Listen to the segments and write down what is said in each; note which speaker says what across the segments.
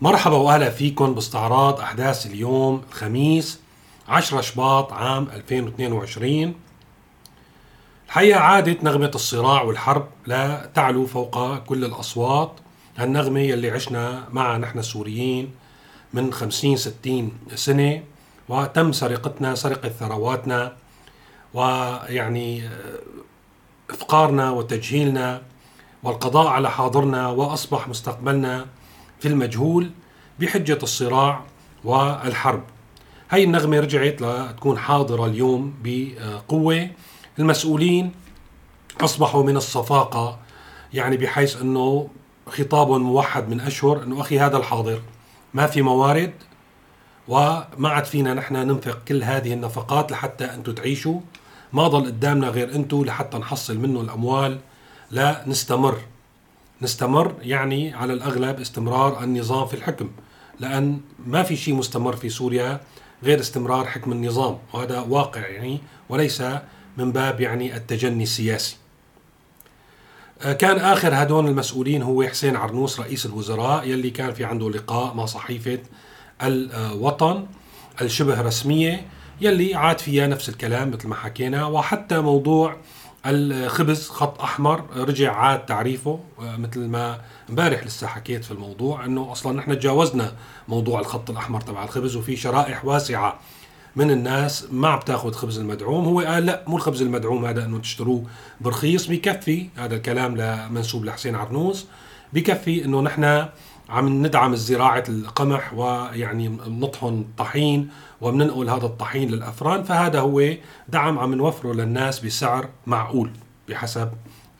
Speaker 1: مرحبا وأهلا فيكم باستعراض أحداث اليوم الخميس 10 شباط عام 2022 الحقيقة عادت نغمة الصراع والحرب لا تعلو فوق كل الأصوات. هالنغمة يلي عشنا معها نحن السوريين من 50 60 سنة وتم سرقتنا سرقة ثرواتنا ويعني إفقارنا وتجهيلنا والقضاء على حاضرنا وأصبح مستقبلنا في المجهول بحجة الصراع والحرب. هاي النغمة رجعت لتكون حاضرة اليوم بقوة. المسؤولين أصبحوا من الصفاقة يعني بحيث أنه خطاب موحد من أشهر أنه أخي هذا الحاضر ما في موارد وما عاد فينا نحن ننفق كل هذه النفقات لحتى أنتم تعيشوا. ما ضل قدامنا غير أنتم لحتى نحصل منه الأموال لا نستمر يعني على الأغلب استمرار النظام في الحكم لأن ما في شيء مستمر في سوريا غير استمرار حكم النظام وهذا واقع يعني وليس من باب يعني التجني السياسي. آه، كان آخر هدول المسؤولين هو حسين عرنوس رئيس الوزراء يلي كان في عنده لقاء مع صحيفة الوطن الشبه رسمية يلي عاد فيها نفس الكلام مثل ما حكينا وحتى موضوع الخبز خط أحمر رجع عاد تعريفه آه، مثل ما امبارح لسه حكيت في الموضوع إنه أصلا نحن تجاوزنا موضوع الخط الأحمر تبع الخبز وفي شرائح واسعة من الناس ما بتاخذ خبز المدعوم. هو قال لا مو الخبز المدعوم هذا إنه تشتروه برخيص بكفي هذا الكلام لمنسوب لحسين عرنوس بكفي إنه نحن عم ندعم زراعة القمح ويعني نطحن طحين وبننقل هذا الطحين للأفران فهذا هو دعم عم نوفره للناس بسعر معقول بحسب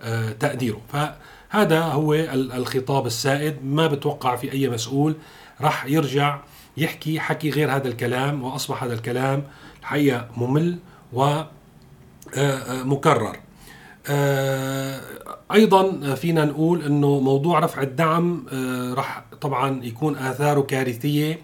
Speaker 1: آه، تقديره. فهذا هو الخطاب السائد ما بتوقع في أي مسؤول راح يرجع يحكي حكي غير هذا الكلام وأصبح هذا الكلام الحقيقة ممل ومكرر آه، آه، أيضا فينا نقول إنه موضوع رفع الدعم آه، راح طبعا يكون آثاره كارثية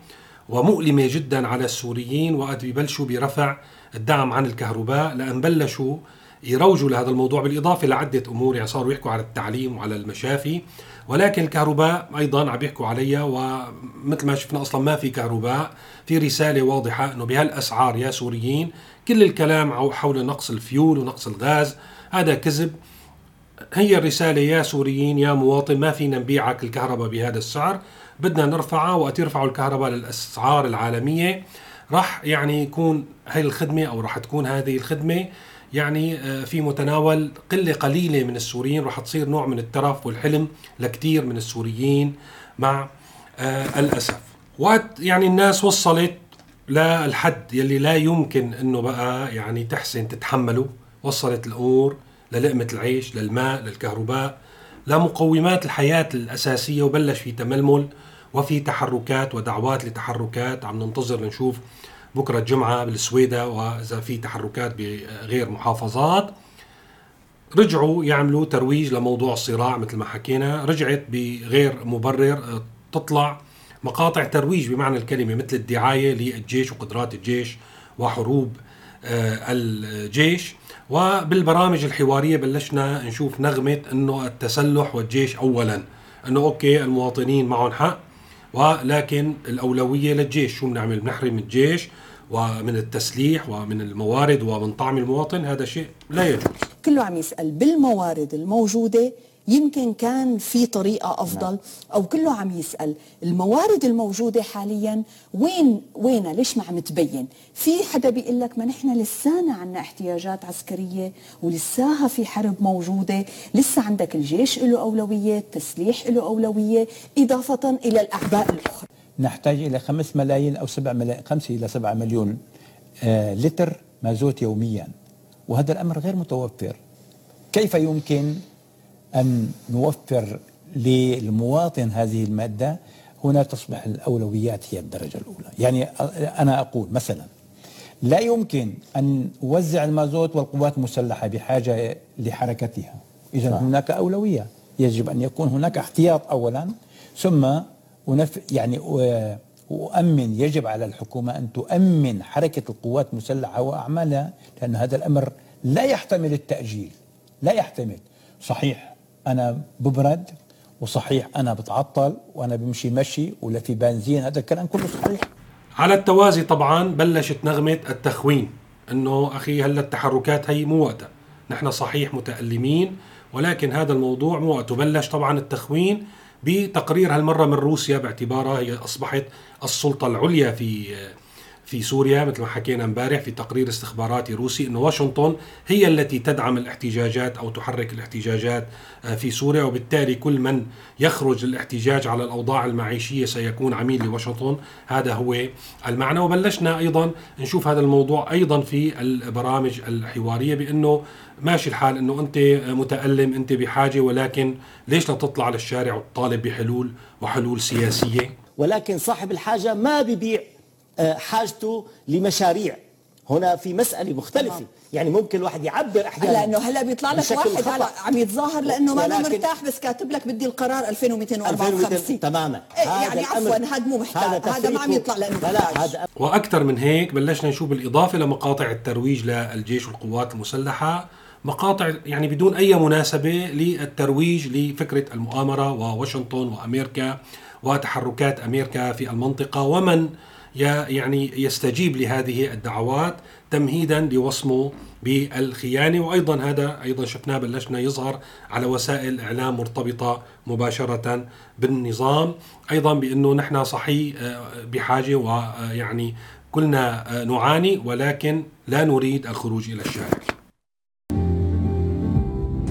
Speaker 1: ومؤلمة جدا على السوريين وقت ببلشوا برفع الدعم عن الكهرباء لأن بلشوا يروجوا لهذا الموضوع بالإضافة لعدة أمور يعني صاروا يحكوا على التعليم وعلى المشافي ولكن الكهرباء أيضا عم يحكوا عليها ومثل ما شفنا أصلا ما في كهرباء في رسالة واضحة إنه بهالأسعار يا سوريين كل الكلام حول نقص الفيول ونقص الغاز هذا كذب. هي الرسالة يا سوريين يا مواطن ما فينا نبيعك الكهرباء بهذا السعر. بدنا نرفعها وقت يرفعوا الكهرباء للأسعار العالمية. راح يعني يكون هاي الخدمة أو راح تكون هذه الخدمة يعني آه، في متناول قلة قليلة من السوريين. راح تصير نوع من الترف والحلم لكثير من السوريين مع آه، الأسف. وقت يعني الناس وصلت للحد يلي لا يمكن إنه بقى يعني تحسن تتحمله. وصلت الأمور للقمة العيش للماء للكهرباء لمقومات الحياة الأساسية وبلش في تململ وفي تحركات ودعوات لتحركات. عم ننتظر لنشوف بكرة الجمعة بالسويدة وإذا في تحركات بغير محافظات. رجعوا يعملوا ترويج لموضوع الصراع مثل ما حكينا. رجعت بغير مبرر تطلع مقاطع ترويج بمعنى الكلمة مثل الدعاية للجيش وقدرات الجيش وحروب الجيش. وبالبرامج الحوارية بلشنا نشوف نغمة إنه التسلح والجيش اولا إنه أوكي المواطنين معهم حق ولكن الأولوية للجيش شو بنعمل؟ بنحرم الجيش ومن التسليح ومن الموارد ومن طعم المواطن هذا شيء لا يجوز.
Speaker 2: كله عم يسأل بالموارد الموجودة يمكن كان في طريقة أفضل نعم. أو كله عم يسأل الموارد الموجودة حاليا وين وينها؟ ليش ما عم تبين؟ في حدا بيقول لك ما نحن لسانا عنا احتياجات عسكرية ولساها في حرب موجودة لسه عندك الجيش له أولوية التسليح له أولوية إضافة إلى الأعباء الأخرى.
Speaker 3: نحتاج إلى خمس ملايين أو سبع ملايين خمسة إلى سبعة مليون آه لتر مازوت يوميا. وهذا الأمر غير متوفر. كيف يمكن أن نوفر للمواطن هذه المادة هنا تصبح الأولويات هي الدرجة الأولى. يعني أنا أقول مثلا لا يمكن أن نوزع المازوت والقوات المسلحة بحاجة لحركتها. إذا هناك أولوية. يجب أن يكون هناك احتياط أولا ثم ونف يعني أؤمن يجب على الحكومة أن تؤمن حركة القوات المسلحة وأعمالها لأن هذا الأمر لا يحتمل التأجيل. لا يحتمل. صحيح. أنا ببرد وصحيح أنا بتعطل وأنا بمشي مشي ولا في بنزين هذا الكلام كله صحيح.
Speaker 1: على التوازي طبعا بلشت نغمة التخوين إنه أخي هلا التحركات هي مو وقتها. نحن صحيح متألمين ولكن هذا الموضوع مو وقته. بلش طبعا التخوين بتقرير هالمرة من روسيا باعتبارها هي أصبحت السلطة العليا في في سوريا مثل ما حكينا امبارح في تقرير استخباراتي روسي إنه واشنطن هي التي تدعم الاحتجاجات أو تحرك الاحتجاجات آه، في سوريا وبالتالي كل من يخرج للاحتجاج على الأوضاع المعيشية سيكون عميل لواشنطن. هذا هو المعنى. وبلشنا أيضا نشوف هذا الموضوع أيضا في البرامج الحوارية بأنه ماشي الحال إنه أنت متألم أنت بحاجة ولكن ليش لا تطلع للشارع وتطالب بحلول وحلول سياسية؟
Speaker 4: ولكن صاحب الحاجة ما ببيع حاجته لمشاريع. هنا في مسألة مختلفة. تمام. يعني ممكن الواحد يعبر أحيانا
Speaker 2: لأنه هلا بيطلع لك واحد هلا عم يتظاهر لأنه ما مرتاح بس كاتب لك بدي القرار 2254
Speaker 4: تماما.
Speaker 2: إيه يعني عفوا هذا مو محتاج هذا ما عم يطلع لأنه لا هذا
Speaker 1: وأكثر من هيك بلشنا نشوف بالإضافة لمقاطع الترويج للجيش والقوات المسلحة. مقاطع يعني بدون أي مناسبة للترويج لفكرة المؤامرة وواشنطن وأمريكا وتحركات أمريكا في المنطقة. ومن يعني يستجيب لهذه الدعوات تمهيدا لوصمه بالخيانة. وأيضا هذا أيضا شفناه بلشنا يظهر على وسائل إعلام مرتبطة مباشرة بالنظام. أيضا بأنه نحن صحيح آه، بحاجة ويعني كلنا آه، نعاني ولكن لا نريد الخروج إلى الشارع.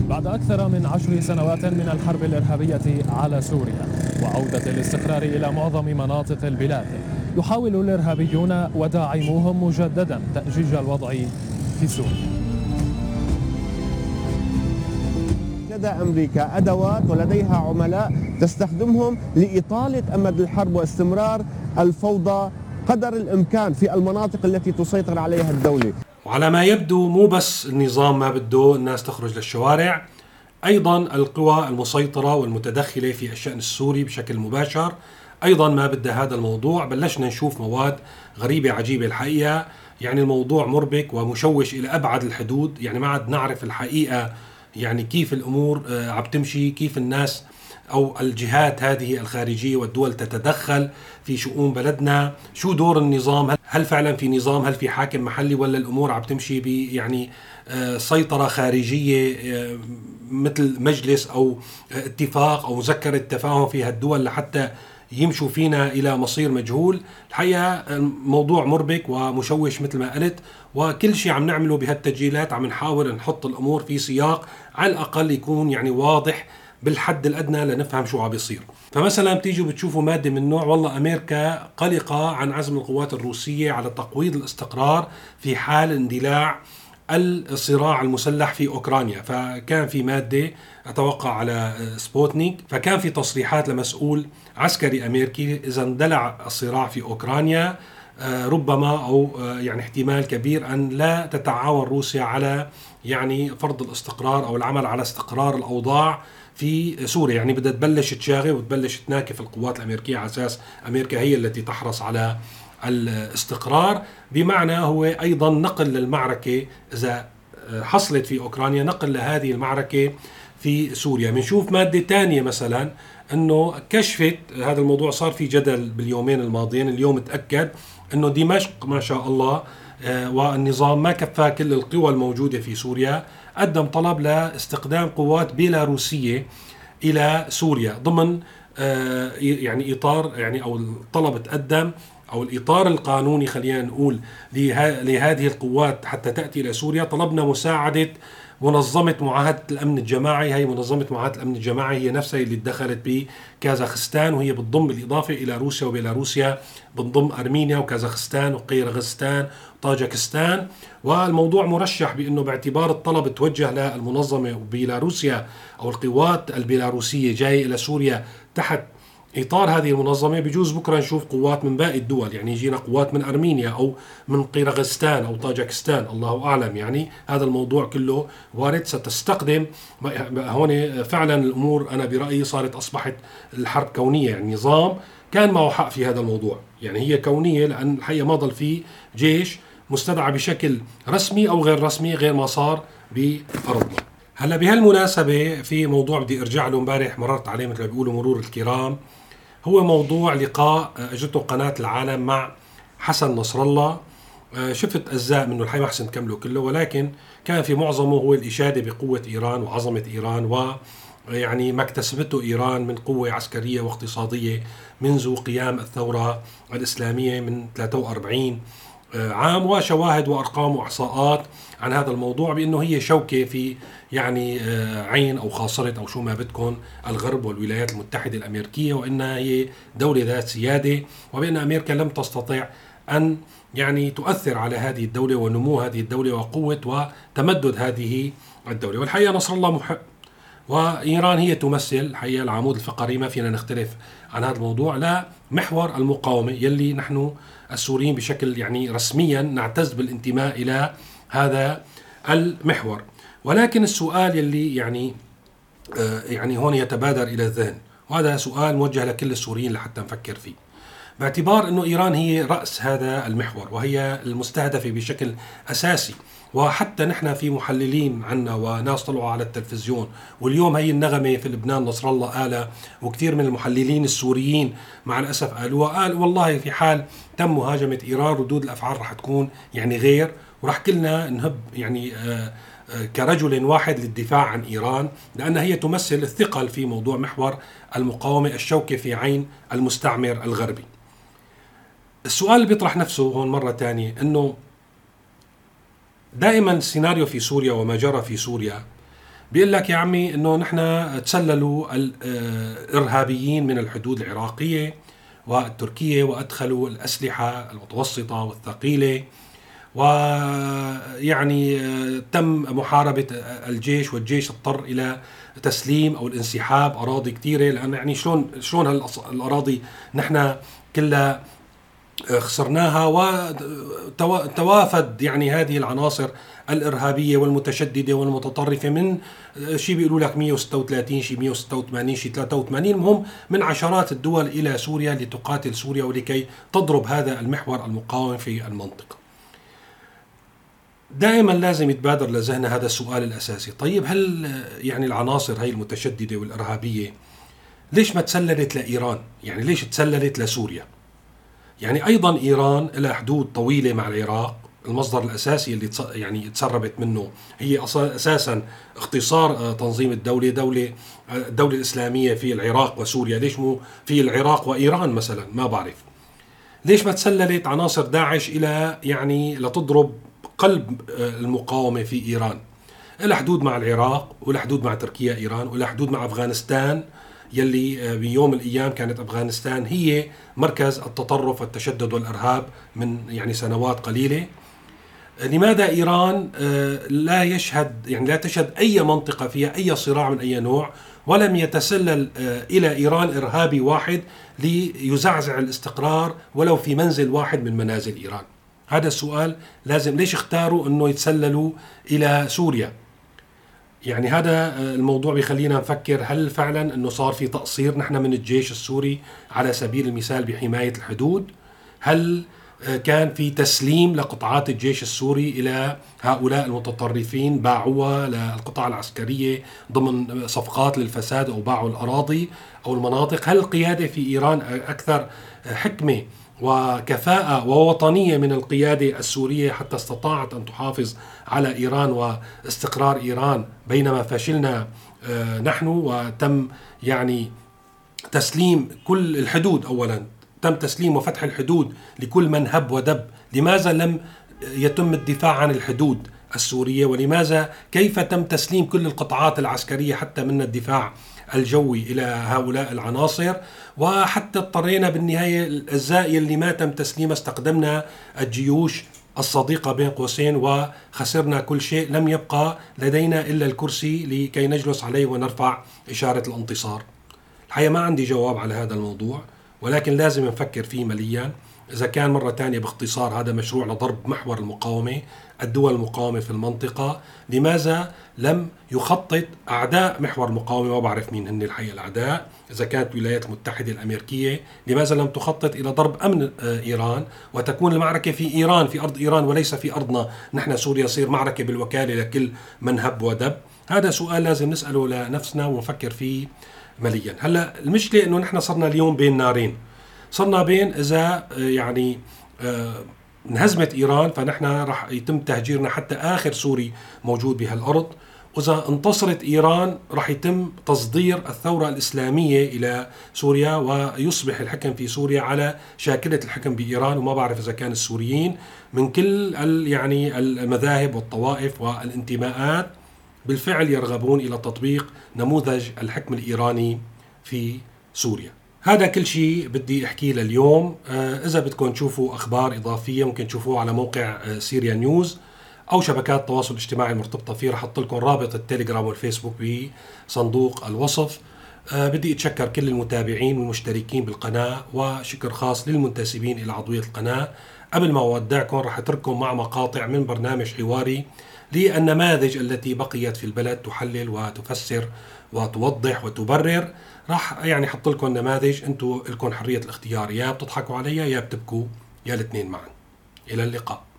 Speaker 5: بعد أكثر من عشر سنوات من الحرب الإرهابية على سوريا وعودة الاستقرار إلى معظم مناطق البلاد يحاول الإرهابيون وداعموهم مجددا تأجيج الوضع في سوريا.
Speaker 6: لدى أمريكا أدوات ولديها عملاء تستخدمهم لإطالة أمد الحرب واستمرار الفوضى قدر الإمكان في المناطق التي تسيطر عليها الدولة.
Speaker 1: وعلى ما يبدو مو بس النظام ما بده الناس تخرج للشوارع. أيضا القوى المسيطرة والمتدخلة في الشأن السوري بشكل مباشر أيضا ما بدها هذا الموضوع بلشنا نشوف مواد غريبة عجيبة الحقيقة. يعني الموضوع مربك ومشوش إلى أبعد الحدود. يعني ما عاد نعرف الحقيقة يعني كيف الأمور آه، عم تمشي كيف الناس أو الجهات هذه الخارجية والدول تتدخل في شؤون بلدنا. شو دور النظام؟ هل فعلا في نظام؟ هل في حاكم محلي؟ ولا الأمور عم تمشي ب يعني آه، سيطرة خارجية آه، مثل مجلس أو اتفاق أو مذكرة تفاهم في هالدول لحتى يمشوا فينا إلى مصير مجهول. الحقيقة الموضوع مربك ومشوش مثل ما قلت وكل شيء عم نعمله بهالتسجيلات عم نحاول نحط الأمور في سياق على الأقل يكون يعني واضح بالحد الأدنى لنفهم شو عم بيصير. فمثلا بتيجوا بتشوفوا مادة من نوع والله أمريكا قلقة عن عزم القوات الروسية على تقويض الاستقرار في حال اندلاع الصراع المسلح في أوكرانيا. فكان في مادة أتوقع على سبوتنيك فكان في تصريحات لمسؤول عسكري أمريكي إذا اندلع الصراع في أوكرانيا آه، ربما أو آه، يعني احتمال كبير أن لا تتعاون روسيا على يعني فرض الاستقرار أو العمل على استقرار الأوضاع في سوريا. يعني بدها تبلش تشاغي وتبلش تناكف القوات الأمريكية على أساس أمريكا هي التي تحرص على الاستقرار بمعنى هو أيضا نقل للمعركة إذا حصلت في أوكرانيا نقل لهذه المعركة في سوريا. بنشوف مادة ثانية مثلا إنه كشفت هذا الموضوع صار في جدل باليومين الماضيين اليوم تأكد إنه دمشق ما شاء الله آه، والنظام ما كفى كل القوى الموجودة في سوريا قدم طلب لاستخدام قوات بيلاروسية إلى سوريا ضمن آه، يعني إطار يعني أو الطلب تقدم أو الإطار القانوني خلينا نقول لهذه القوات حتى تأتي إلى سوريا. طلبنا مساعدة منظمة معاهدة الأمن الجماعي. هي منظمة معاهدة الأمن الجماعي هي نفسها اللي تدخلت بكازاخستان وهي بتضم بالإضافة إلى روسيا وبيلاروسيا بتضم أرمينيا وكازاخستان وقيرغستان وطاجكستان. والموضوع مرشح بأنه باعتبار الطلب توجه للمنظمة بيلاروسيا أو القوات البيلاروسية جاية إلى سوريا تحت إطار هذه المنظمة بجوز بكرة نشوف قوات من باقي الدول يعني يجينا قوات من أرمينيا أو من قيرغستان أو طاجكستان الله أعلم يعني هذا الموضوع كله وارد ستستخدم هون فعلا الأمور أنا برأيي صارت أصبحت الحرب كونية يعني نظام كان معه حق في هذا الموضوع يعني هي كونية لأن الحقيقة ما ضل في جيش مستدعى بشكل رسمي أو غير رسمي غير ما صار بارضنا هلأ بهالمناسبة في موضوع بدي أرجع له امبارح مررت عليه مثل ما بيقولوا مرور الكرام. هو موضوع لقاء اجته قناة العالم مع حسن نصر الله آه، شفت أجزاء منه الحقيقة ما احسن كمله كله ولكن كان في معظمه هو الإشادة بقوة إيران وعظمة إيران و يعني ما اكتسبته إيران من قوة عسكرية واقتصادية منذ قيام الثورة الإسلامية من 43 آه، عام وشواهد وأرقام وإحصاءات عن هذا الموضوع بأنه هي شوكة في يعني آه، عين أو خاصرة أو شو ما بدكم الغرب والولايات المتحدة الأمريكية وإنها هي دولة ذات سيادة وبأن أمريكا لم تستطع أن يعني تؤثر على هذه الدولة ونمو هذه الدولة وقوة وتمدد هذه الدولة. والحقيقة نصر الله محق وإيران هي تمثل الحقيقة العمود الفقري ما فينا نختلف عن هذا الموضوع لا محور المقاومة يلي نحن السوريين بشكل يعني رسميا نعتز بالانتماء إلى هذا المحور. ولكن السؤال يلي يعني آه، يعني هون يتبادر إلى الذهن وهذا سؤال موجه لكل السوريين لحتى نفكر فيه. باعتبار إنه إيران هي رأس هذا المحور وهي المستهدفة بشكل أساسي وحتى نحن في محللين عنا وناس طلعوا على التلفزيون واليوم هي النغمة في لبنان نصر الله قالها وكثير من المحللين السوريين مع الأسف قالوها قال والله في حال تم مهاجمة إيران ردود الأفعال رح تكون يعني غير ورح كلنا نهب يعني آه آه كرجل واحد للدفاع عن إيران لأن هي تمثل الثقل في موضوع محور المقاومة الشوكة في عين المستعمر الغربي. السؤال اللي بيطرح نفسه هون مرة ثانية إنه دائما السيناريو في سوريا وما جرى في سوريا بيقول لك يا عمي إنه نحن تسللوا الارهابيين من الحدود العراقية والتركية وأدخلوا الأسلحة المتوسطة والثقيلة ويعني تم محاربة الجيش والجيش اضطر إلى تسليم أو الانسحاب أراضي كثيره لأن يعني شلون شلون هالاراضي نحن كلها خسرناها وتوافد يعني هذه العناصر الإرهابية والمتشددة والمتطرفة من شيء بيقولوا لك 136 شيء 186 شيء 83 المهم من عشرات الدول إلى سوريا لتقاتل سوريا ولكي تضرب هذا المحور المقاوم في المنطقة. دائما لازم يتبادر لذهننا هذا السؤال الأساسي، طيب هل يعني العناصر هي المتشددة والإرهابية ليش ما تسللت لإيران؟ يعني ليش تسللت لسوريا؟ يعني أيضا إيران لها حدود طويلة مع العراق. المصدر الأساسي اللي يعني تسربت منه هي أساسا اختصار آه، تنظيم الدولة دولة آه، الدولة الاسلاميه في العراق وسوريا. ليش مو في العراق وإيران مثلا؟ ما بعرف. ليش ما تسللت عناصر داعش إلى يعني لتضرب قلب آه، المقاومة في إيران؟ لها حدود مع العراق ولها حدود مع تركيا إيران ولها حدود مع أفغانستان يلي آه، بيوم الأيام كانت أفغانستان هي مركز التطرف والتشدد والإرهاب من يعني سنوات قليلة. لماذا إيران آه، لا يشهد يعني لا تشهد أي منطقة فيها أي صراع من أي نوع ولم يتسلل آه، إلى إيران إرهابي واحد ليزعزع الاستقرار ولو في منزل واحد من منازل إيران؟ هذا السؤال لازم ليش اختاروا إنه يتسللوا إلى سوريا؟ يعني هذا آه، الموضوع بيخلينا نفكر هل فعلا إنه صار في تقصير نحن من الجيش السوري على سبيل المثال بحماية الحدود؟ هل آه، كان في تسليم لقطاعات الجيش السوري إلى هؤلاء المتطرفين باعوها للقطاع العسكرية ضمن صفقات للفساد أو باعوا الأراضي أو المناطق، هل القيادة في إيران أكثر حكمة وكفاءة ووطنية من القيادة السورية حتى استطاعت أن تحافظ على إيران واستقرار إيران بينما فشلنا آه، نحن وتم يعني تسليم كل الحدود أولا. تم تسليم وفتح الحدود لكل من هب ودب. لماذا لم يتم الدفاع عن الحدود السورية؟ ولماذا كيف تم تسليم كل القطاعات العسكرية حتى من الدفاع؟ الجوي إلى هؤلاء العناصر وحتى اضطرينا بالنهاية الأجزاء اللي ما تم تسليمها استخدمنا الجيوش الصديقة بين قوسين وخسرنا كل شيء لم يبقى لدينا إلا الكرسي لكي نجلس عليه ونرفع إشارة الانتصار. الحقيقة ما عندي جواب على هذا الموضوع ولكن لازم نفكر فيه مليا. إذا كان مرة ثانية باختصار هذا مشروع لضرب محور المقاومة الدول المقاومة في المنطقة. لماذا لم يخطط أعداء محور المقاومة ما بعرف مين هن الحقيقة الأعداء إذا كانت الولايات المتحدة الأمريكية. لماذا لم تخطط إلى ضرب أمن آه، إيران؟ وتكون المعركة في إيران في أرض إيران وليس في أرضنا. نحن سوريا يصير معركة بالوكالة لكل من هب ودب. هذا سؤال لازم نسأله لنفسنا ونفكر فيه مليا. هلأ المشكلة إنه نحن صرنا اليوم بين نارين. صرنا بين إذا آه، يعني آه، انهزمت إيران فنحن راح يتم تهجيرنا حتى آخر سوري موجود بهالأرض وإذا انتصرت إيران راح يتم تصدير الثورة الإسلامية إلى سوريا ويصبح الحكم في سوريا على شاكلة الحكم بإيران وما بعرف إذا كان السوريين من كل يعني المذاهب والطوائف والانتماءات بالفعل يرغبون إلى تطبيق نموذج الحكم الإيراني في سوريا. هذا كل شيء بدي أحكيه لليوم، آه، إذا بدكم تشوفوا أخبار إضافية ممكن تشوفوها على موقع آه، سيريا نيوز أو شبكات التواصل الاجتماعي المرتبطه فيه رح أحط لكم رابط التليجرام والفيسبوك بصندوق الوصف. آه، بدي أتشكر كل المتابعين والمشتركين بالقناة وشكر خاص للمنتسبين إلى عضوية القناة. قبل ما أودعكم رح أترككم مع مقاطع من برنامج حواري للنماذج التي بقيت في البلد تحلل وتفسر وتوضح وتبرر راح يعني أحط لكم نماذج أنتم لكم حرية الاختيار يا بتضحكوا عليها يا بتبكوا يا الاثنين معا. إلى اللقاء.